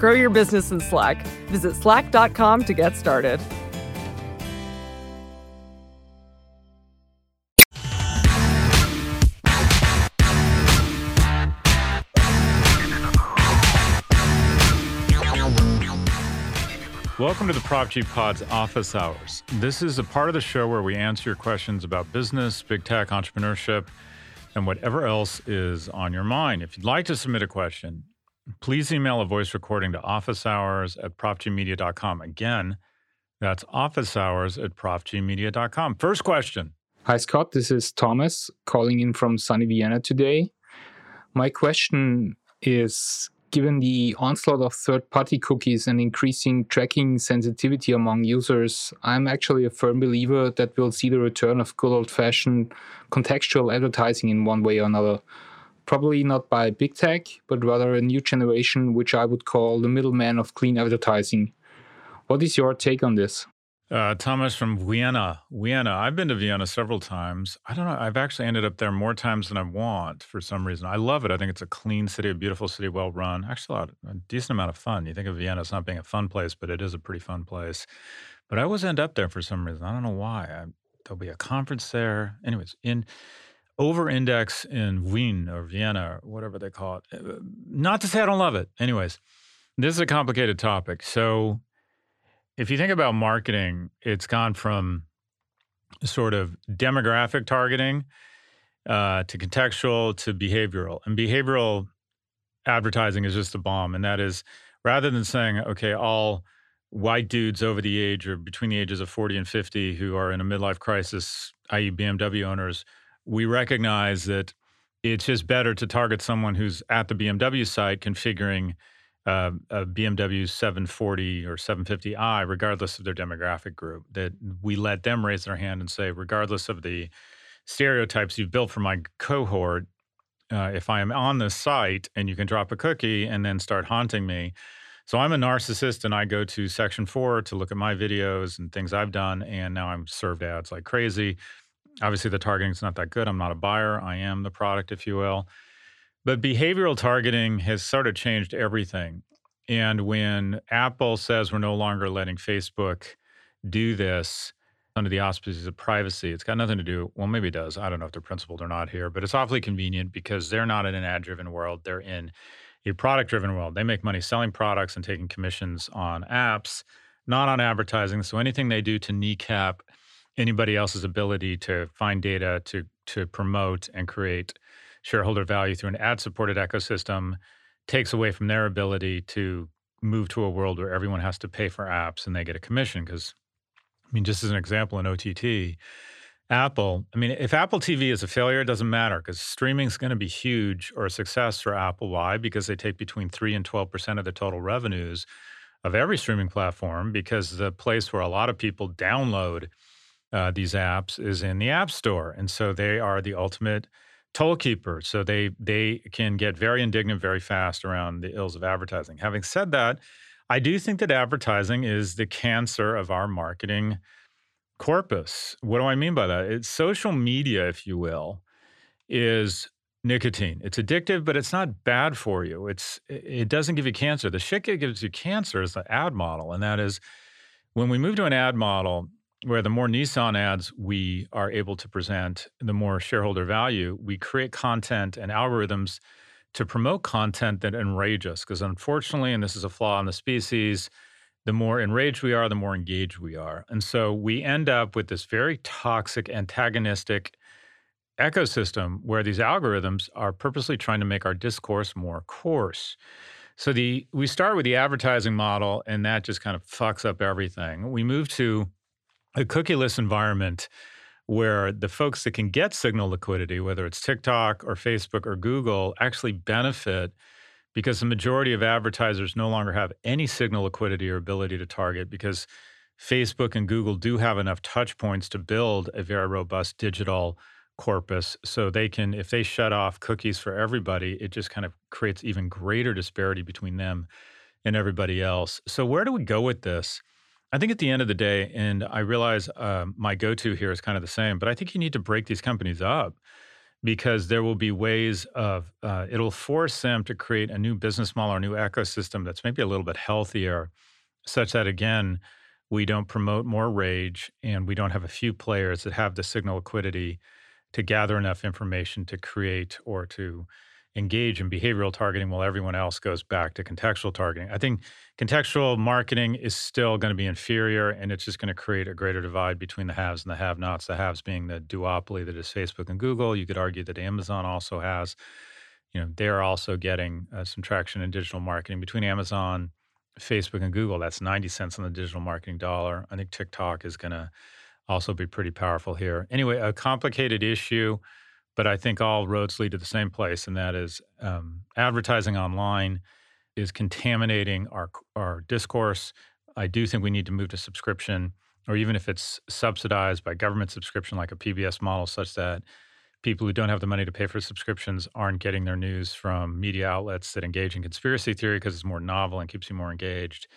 Grow your business in Slack. Visit slack.com to get started. Welcome to the Prop G Pod's Office Hours. This is a part of the show where we answer your questions about business, big tech, entrepreneurship, and whatever else is on your mind. If you'd like to submit a question, please email a voice recording to officehours at propgmedia.com. Again, that's officehours at propgmedia.com. First question. Hi, Scott. This is Thomas calling in from sunny Vienna today. My question is Given the onslaught of third party cookies and increasing tracking sensitivity among users, I'm actually a firm believer that we'll see the return of good old fashioned contextual advertising in one way or another. Probably not by big tech, but rather a new generation, which I would call the middleman of clean advertising. What is your take on this? Uh, Thomas from Vienna. Vienna. I've been to Vienna several times. I don't know. I've actually ended up there more times than I want for some reason. I love it. I think it's a clean city, a beautiful city, well run. Actually, a, lot, a decent amount of fun. You think of Vienna as not being a fun place, but it is a pretty fun place. But I always end up there for some reason. I don't know why. I, there'll be a conference there. Anyways, in over index in Wien or Vienna or whatever they call it. Uh, not to say I don't love it. Anyways, this is a complicated topic. So if you think about marketing, it's gone from sort of demographic targeting uh, to contextual to behavioral. And behavioral advertising is just a bomb. And that is rather than saying, okay, all white dudes over the age or between the ages of 40 and 50 who are in a midlife crisis, i.e., BMW owners, we recognize that it's just better to target someone who's at the BMW site configuring uh, a BMW 740 or 750i, regardless of their demographic group, that we let them raise their hand and say, regardless of the stereotypes you've built for my cohort, uh, if I am on this site and you can drop a cookie and then start haunting me. So I'm a narcissist and I go to section four to look at my videos and things I've done, and now I'm served ads like crazy. Obviously, the targeting is not that good. I'm not a buyer. I am the product, if you will. But behavioral targeting has sort of changed everything. And when Apple says we're no longer letting Facebook do this under the auspices of privacy, it's got nothing to do, well, maybe it does. I don't know if they're principled or not here, but it's awfully convenient because they're not in an ad driven world. They're in a product driven world. They make money selling products and taking commissions on apps, not on advertising. So anything they do to kneecap anybody else's ability to find data to to promote and create shareholder value through an ad supported ecosystem takes away from their ability to move to a world where everyone has to pay for apps and they get a commission. Because, I mean, just as an example, in OTT, Apple, I mean, if Apple TV is a failure, it doesn't matter because streaming is going to be huge or a success for Apple. Why? Because they take between 3 and 12% of the total revenues of every streaming platform because the place where a lot of people download uh, these apps is in the App Store. And so they are the ultimate toll keeper. So they they can get very indignant very fast around the ills of advertising. Having said that, I do think that advertising is the cancer of our marketing corpus. What do I mean by that? It's social media, if you will, is nicotine. It's addictive, but it's not bad for you. It's it doesn't give you cancer. The shit that gives you cancer is the ad model, and that is when we move to an ad model, where the more Nissan ads we are able to present, the more shareholder value, we create content and algorithms to promote content that enrage us. Because unfortunately, and this is a flaw in the species, the more enraged we are, the more engaged we are. And so we end up with this very toxic, antagonistic ecosystem where these algorithms are purposely trying to make our discourse more coarse. So the we start with the advertising model, and that just kind of fucks up everything. We move to a cookieless environment where the folks that can get signal liquidity, whether it's TikTok or Facebook or Google, actually benefit because the majority of advertisers no longer have any signal liquidity or ability to target because Facebook and Google do have enough touch points to build a very robust digital corpus. So they can if they shut off cookies for everybody it just kind of creates even greater disparity between them and everybody else. So where do we go with this i think at the end of the day and i realize uh, my go-to here is kind of the same but i think you need to break these companies up because there will be ways of uh, it'll force them to create a new business model or a new ecosystem that's maybe a little bit healthier such that again we don't promote more rage and we don't have a few players that have the signal liquidity to gather enough information to create or to engage in behavioral targeting while everyone else goes back to contextual targeting. I think contextual marketing is still going to be inferior and it's just going to create a greater divide between the haves and the have nots. The haves being the duopoly that is Facebook and Google. You could argue that Amazon also has, you know, they're also getting uh, some traction in digital marketing between Amazon, Facebook, and Google. That's 90 cents on the digital marketing dollar. I think TikTok is going to also be pretty powerful here. Anyway, a complicated issue, but I think all roads lead to the same place, and that is um, advertising online is contaminating our our discourse. I do think we need to move to subscription, or even if it's subsidized by government subscription, like a PBS model, such that people who don't have the money to pay for subscriptions aren't getting their news from media outlets that engage in conspiracy theory because it's more novel and keeps you more engaged.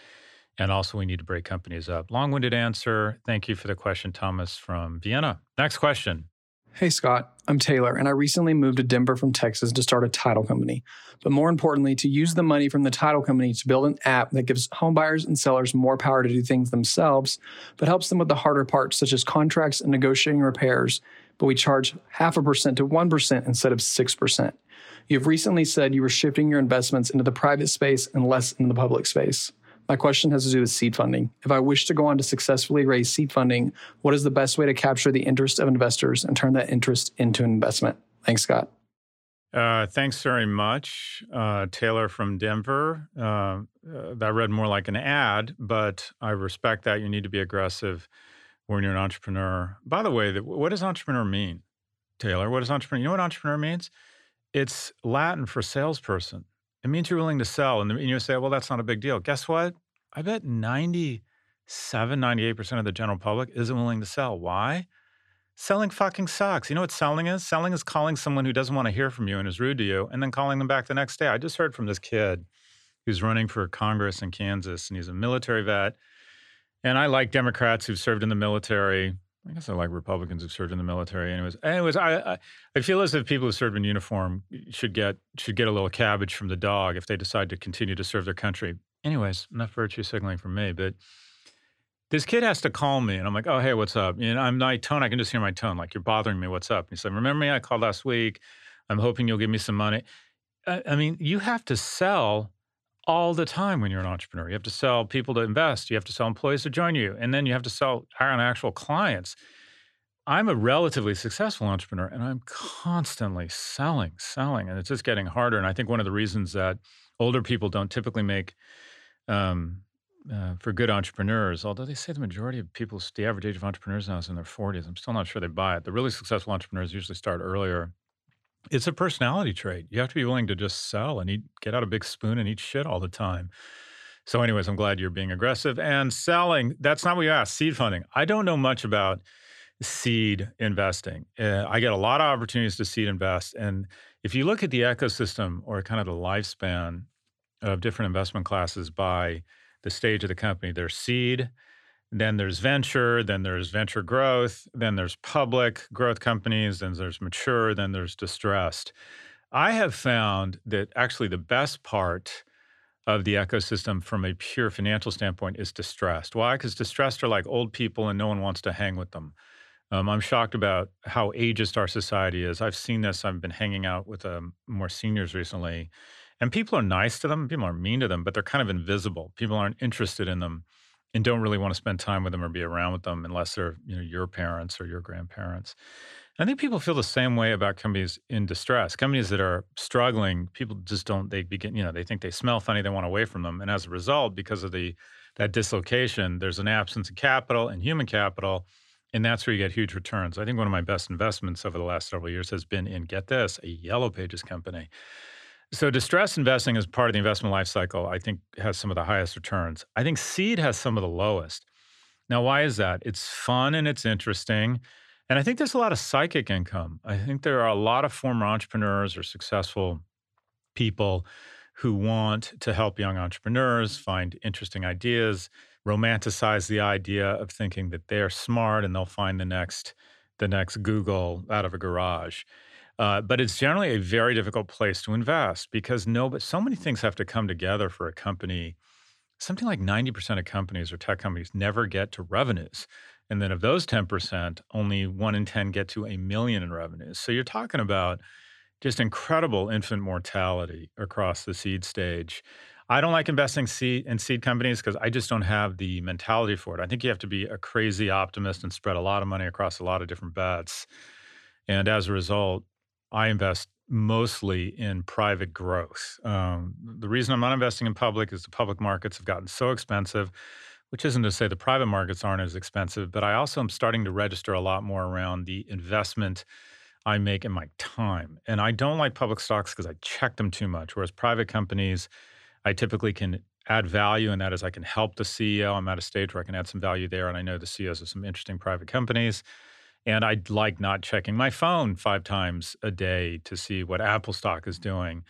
And also, we need to break companies up. Long winded answer. Thank you for the question, Thomas from Vienna. Next question. Hey, Scott. I'm Taylor, and I recently moved to Denver from Texas to start a title company. But more importantly, to use the money from the title company to build an app that gives homebuyers and sellers more power to do things themselves, but helps them with the harder parts, such as contracts and negotiating repairs. But we charge half a percent to 1% instead of 6%. You've recently said you were shifting your investments into the private space and less into the public space. My question has to do with seed funding. If I wish to go on to successfully raise seed funding, what is the best way to capture the interest of investors and turn that interest into an investment? Thanks, Scott. Uh, thanks very much, uh, Taylor from Denver. Uh, uh that read more like an ad, but I respect that. You need to be aggressive when you're an entrepreneur. By the way, what does entrepreneur mean, Taylor? What does entrepreneur? You know what entrepreneur means? It's Latin for salesperson. It means you're willing to sell. And you say, well, that's not a big deal. Guess what? I bet 97, 98% of the general public isn't willing to sell. Why? Selling fucking sucks. You know what selling is? Selling is calling someone who doesn't want to hear from you and is rude to you and then calling them back the next day. I just heard from this kid who's running for Congress in Kansas and he's a military vet. And I like Democrats who've served in the military. I guess I like Republicans who've served in the military. Anyways, anyways, I, I, I feel as if people who serve in uniform should get should get a little cabbage from the dog if they decide to continue to serve their country. Anyways, enough virtue signaling from me. But this kid has to call me, and I'm like, "Oh, hey, what's up?" And I'm my tone. I can just hear my tone, like you're bothering me. What's up? And he said, "Remember me? I called last week. I'm hoping you'll give me some money." I, I mean, you have to sell all the time when you're an entrepreneur. You have to sell people to invest, you have to sell employees to join you, and then you have to sell hire on actual clients. I'm a relatively successful entrepreneur and I'm constantly selling, selling, and it's just getting harder. And I think one of the reasons that older people don't typically make um, uh, for good entrepreneurs, although they say the majority of people, the average age of entrepreneurs now is in their 40s, I'm still not sure they buy it. The really successful entrepreneurs usually start earlier it's a personality trait. You have to be willing to just sell and eat, get out a big spoon and eat shit all the time. So, anyways, I'm glad you're being aggressive and selling. That's not what you asked. Seed funding. I don't know much about seed investing. Uh, I get a lot of opportunities to seed invest. And if you look at the ecosystem or kind of the lifespan of different investment classes by the stage of the company, there's seed, then there's venture, then there's venture growth, then there's public growth companies, then there's mature, then there's distressed. I have found that actually the best part of the ecosystem from a pure financial standpoint is distressed. Why? Because distressed are like old people and no one wants to hang with them. Um, I'm shocked about how ageist our society is. I've seen this. I've been hanging out with um, more seniors recently, and people are nice to them. People aren't mean to them, but they're kind of invisible. People aren't interested in them and don't really want to spend time with them or be around with them unless they're you know your parents or your grandparents. I think people feel the same way about companies in distress. Companies that are struggling, people just don't. They begin, you know, they think they smell funny. They want away from them, and as a result, because of the that dislocation, there's an absence of capital and human capital, and that's where you get huge returns. I think one of my best investments over the last several years has been in get this a Yellow Pages company. So distress investing is part of the investment life cycle, I think has some of the highest returns. I think seed has some of the lowest. Now, why is that? It's fun and it's interesting. And I think there's a lot of psychic income. I think there are a lot of former entrepreneurs or successful people who want to help young entrepreneurs find interesting ideas, romanticize the idea of thinking that they're smart and they'll find the next the next Google out of a garage. Uh, but it's generally a very difficult place to invest because no, but so many things have to come together for a company. Something like 90% of companies or tech companies never get to revenues. And then of those 10%, only one in 10 get to a million in revenues. So you're talking about just incredible infant mortality across the seed stage. I don't like investing seed in seed companies because I just don't have the mentality for it. I think you have to be a crazy optimist and spread a lot of money across a lot of different bets. And as a result, I invest mostly in private growth. Um, the reason I'm not investing in public is the public markets have gotten so expensive, which isn't to say the private markets aren't as expensive, but I also am starting to register a lot more around the investment I make in my time. And I don't like public stocks because I check them too much, whereas private companies, I typically can add value, and that is I can help the CEO. I'm at a stage where I can add some value there, and I know the CEOs of some interesting private companies. And I'd like not checking my phone five times a day to see what Apple stock is doing.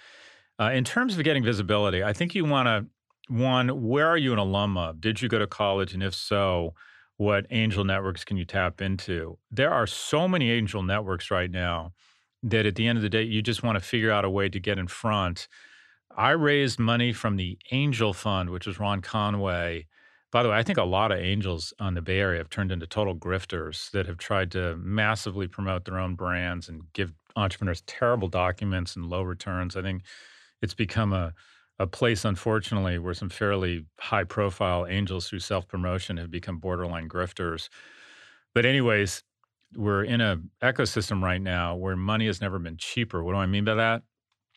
Uh, in terms of getting visibility, I think you want to one, where are you an alum of? Did you go to college? And if so, what angel networks can you tap into? There are so many angel networks right now that at the end of the day, you just want to figure out a way to get in front. I raised money from the Angel Fund, which is Ron Conway, by the way, I think a lot of angels on the Bay Area have turned into total grifters that have tried to massively promote their own brands and give entrepreneurs terrible documents and low returns. I think it's become a a place, unfortunately, where some fairly high profile angels through self promotion have become borderline grifters. But, anyways, we're in a ecosystem right now where money has never been cheaper. What do I mean by that?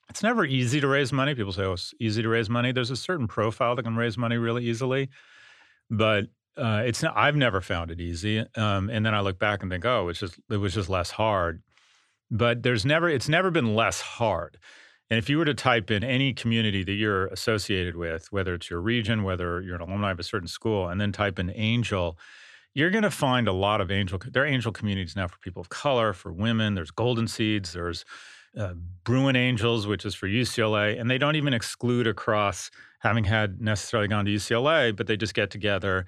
It's never easy to raise money. People say, oh, it's easy to raise money. There's a certain profile that can raise money really easily but uh, it's not, I've never found it easy. Um, and then I look back and think, oh, it's just it was just less hard. But there's never it's never been less hard. And if you were to type in any community that you're associated with, whether it's your region, whether you're an alumni of a certain school, and then type in angel, you're going to find a lot of angel. There are angel communities now for people of color, for women. There's Golden Seeds. There's uh, Bruin Angels, which is for UCLA, and they don't even exclude across having had necessarily gone to UCLA, but they just get together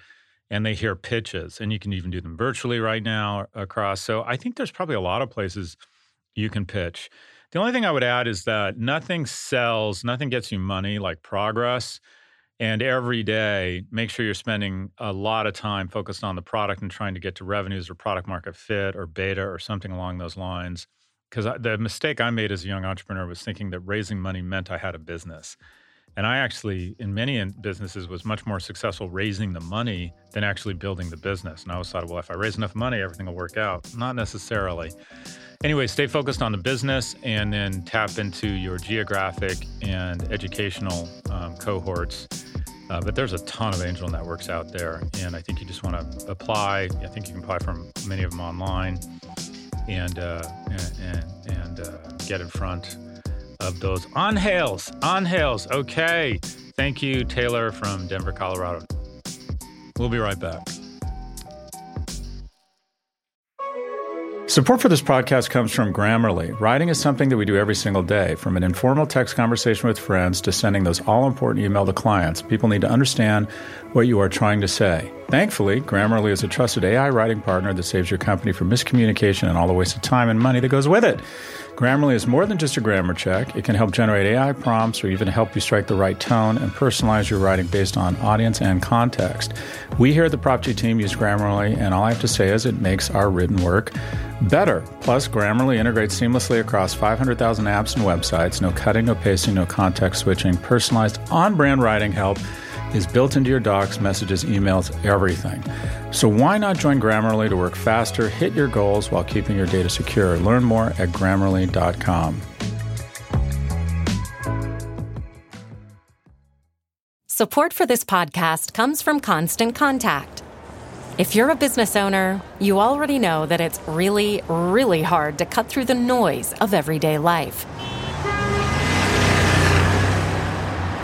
and they hear pitches, and you can even do them virtually right now across. So I think there's probably a lot of places you can pitch. The only thing I would add is that nothing sells, nothing gets you money like progress. And every day, make sure you're spending a lot of time focused on the product and trying to get to revenues or product market fit or beta or something along those lines because the mistake I made as a young entrepreneur was thinking that raising money meant I had a business. And I actually, in many businesses, was much more successful raising the money than actually building the business. And I always thought, well, if I raise enough money, everything will work out. Not necessarily. Anyway, stay focused on the business and then tap into your geographic and educational um, cohorts. Uh, but there's a ton of angel networks out there. And I think you just want to apply. I think you can apply from many of them online and uh, and and, uh, get in front of those on hails on hails. Okay, thank you, Taylor from Denver, Colorado. We'll be right back. Support for this podcast comes from Grammarly. Writing is something that we do every single day, from an informal text conversation with friends to sending those all important email to clients. People need to understand what you are trying to say. Thankfully, Grammarly is a trusted AI writing partner that saves your company from miscommunication and all the wasted time and money that goes with it. Grammarly is more than just a grammar check. It can help generate AI prompts or even help you strike the right tone and personalize your writing based on audience and context. We here at the Prop G team use Grammarly, and all I have to say is it makes our written work better. Plus, Grammarly integrates seamlessly across 500,000 apps and websites. No cutting, no pasting, no context switching. Personalized on brand writing help is built into your docs, messages, emails, everything. So why not join Grammarly to work faster, hit your goals while keeping your data secure? Learn more at grammarly.com. Support for this podcast comes from Constant Contact. If you're a business owner, you already know that it's really, really hard to cut through the noise of everyday life.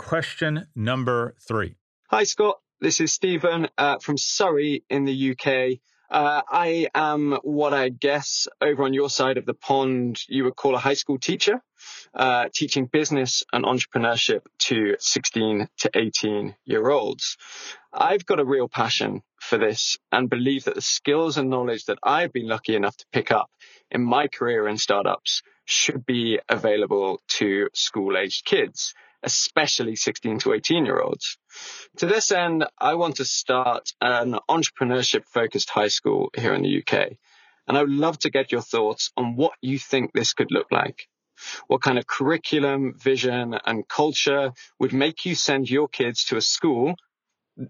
Question number three. Hi, Scott. This is Stephen uh, from Surrey in the UK. Uh, I am what I guess over on your side of the pond you would call a high school teacher, uh, teaching business and entrepreneurship to 16 to 18 year olds. I've got a real passion for this and believe that the skills and knowledge that I've been lucky enough to pick up in my career in startups should be available to school aged kids especially 16 to 18 year olds. To this end, I want to start an entrepreneurship focused high school here in the UK. And I would love to get your thoughts on what you think this could look like. What kind of curriculum, vision, and culture would make you send your kids to a school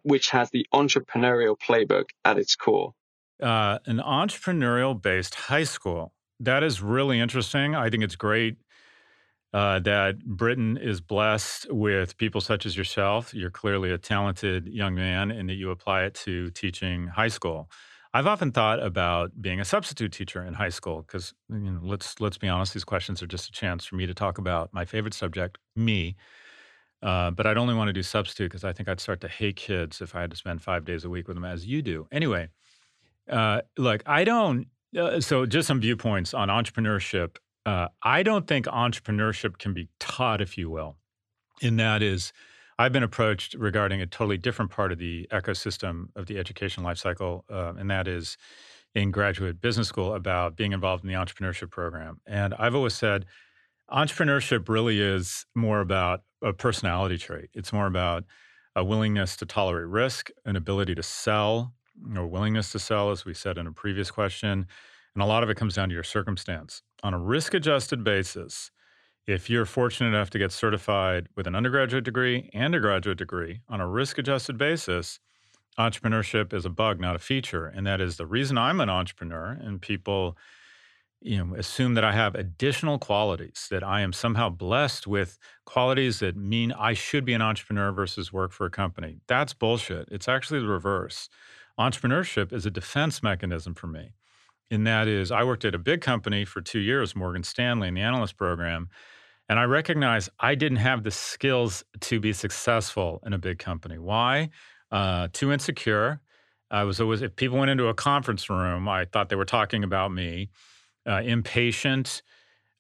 which has the entrepreneurial playbook at its core? Uh, an entrepreneurial based high school. That is really interesting. I think it's great uh, that Britain is blessed with people such as yourself. You're clearly a talented young man, and that you apply it to teaching high school. I've often thought about being a substitute teacher in high school because you know, let's let's be honest, these questions are just a chance for me to talk about my favorite subject, me. Uh, but I'd only want to do substitute because I think I'd start to hate kids if I had to spend five days a week with them, as you do. Anyway, uh, look, I don't. Uh, so, just some viewpoints on entrepreneurship uh, I don't think entrepreneurship can be taught, if you will. And that is, I've been approached regarding a totally different part of the ecosystem of the education life cycle, uh, and that is in graduate business school about being involved in the entrepreneurship program. And I've always said entrepreneurship really is more about a personality trait. It's more about a willingness to tolerate risk, an ability to sell, or willingness to sell, as we said in a previous question. And a lot of it comes down to your circumstance. On a risk adjusted basis, if you're fortunate enough to get certified with an undergraduate degree and a graduate degree on a risk adjusted basis, entrepreneurship is a bug, not a feature. And that is the reason I'm an entrepreneur. And people, you know, assume that I have additional qualities, that I am somehow blessed with qualities that mean I should be an entrepreneur versus work for a company. That's bullshit. It's actually the reverse. Entrepreneurship is a defense mechanism for me and that is I worked at a big company for two years, Morgan Stanley, in the analyst program. And I recognized I didn't have the skills to be successful in a big company. Why? Uh, too insecure. I was always, if people went into a conference room, I thought they were talking about me. Uh, impatient,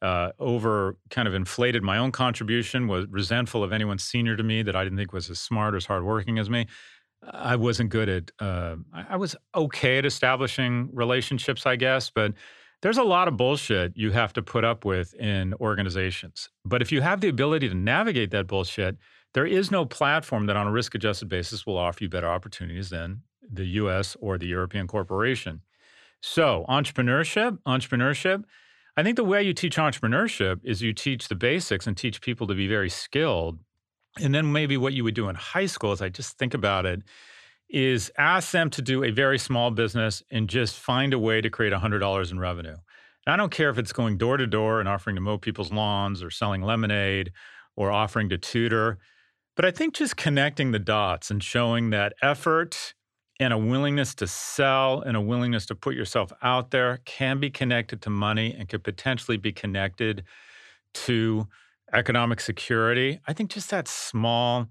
uh, over kind of inflated my own contribution, was resentful of anyone senior to me that I didn't think was as smart or as hardworking as me. I wasn't good at. Uh, I was okay at establishing relationships, I guess, but there's a lot of bullshit you have to put up with in organizations. But if you have the ability to navigate that bullshit, there is no platform that, on a risk-adjusted basis, will offer you better opportunities than the U.S. or the European corporation. So, entrepreneurship, entrepreneurship. I think the way you teach entrepreneurship is you teach the basics and teach people to be very skilled and then maybe what you would do in high school, as I just think about it, is ask them to do a very small business and just find a way to create $100 in revenue. And I don't care if it's going door to door and offering to mow people's lawns or selling lemonade or offering to tutor. But I think just connecting the dots and showing that effort and a willingness to sell and a willingness to put yourself out there can be connected to money and could potentially be connected to economic security. I think just that small.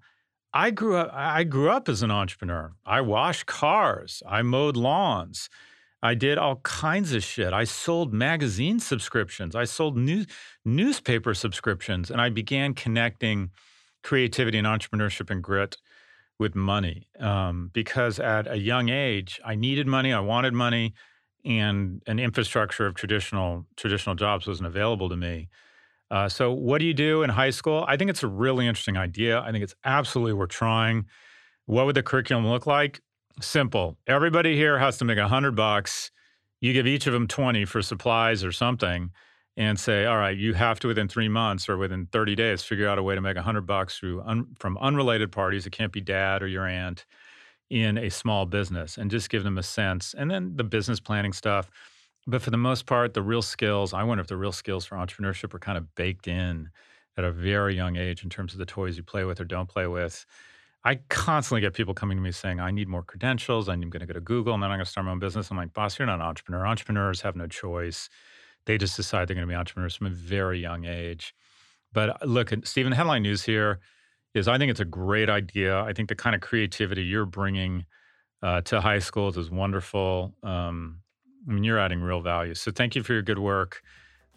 I grew up. I grew up as an entrepreneur. I washed cars. I mowed lawns. I did all kinds of shit. I sold magazine subscriptions. I sold news newspaper subscriptions, and I began connecting creativity and entrepreneurship and grit with money um, because at a young age I needed money. I wanted money. and an infrastructure of traditional traditional jobs wasn't available to me. Uh, so, what do you do in high school? I think it's a really interesting idea. I think it's absolutely worth trying. What would the curriculum look like? Simple. Everybody here has to make a hundred bucks. You give each of them twenty for supplies or something, and say, "All right, you have to within three months or within thirty days figure out a way to make a hundred bucks through un- from unrelated parties. It can't be dad or your aunt." in a small business and just give them a sense. And then the business planning stuff. But for the most part, the real skills, I wonder if the real skills for entrepreneurship are kind of baked in at a very young age in terms of the toys you play with or don't play with. I constantly get people coming to me saying, I need more credentials. I'm going to go to Google and then I'm going to start my own business. I'm like, boss, you're not an entrepreneur. Entrepreneurs have no choice. They just decide they're going to be entrepreneurs from a very young age. But uh, look, Stephen, headline news here is I think it's a great idea. I think the kind of creativity you're bringing uh, to high schools is wonderful. Um, I mean, you're adding real value. So thank you for your good work.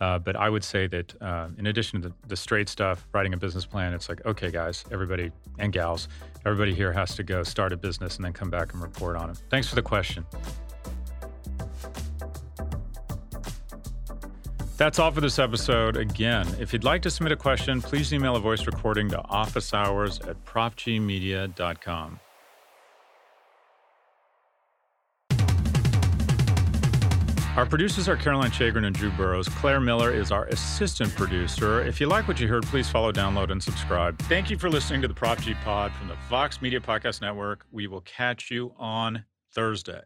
Uh, but I would say that uh, in addition to the, the, straight stuff, writing a business plan, it's like, okay, guys, everybody and gals, everybody here has to go start a business and then come back and report on it. Thanks for the question. That's all for this episode. Again, if you'd like to submit a question, please email a voice recording to officehours at propgmedia.com. Our producers are Caroline Shagrin and Drew Burrows. Claire Miller is our assistant producer. If you like what you heard, please follow, download, and subscribe. Thank you for listening to the Prop G Pod from the Vox Media Podcast Network. We will catch you on Thursday.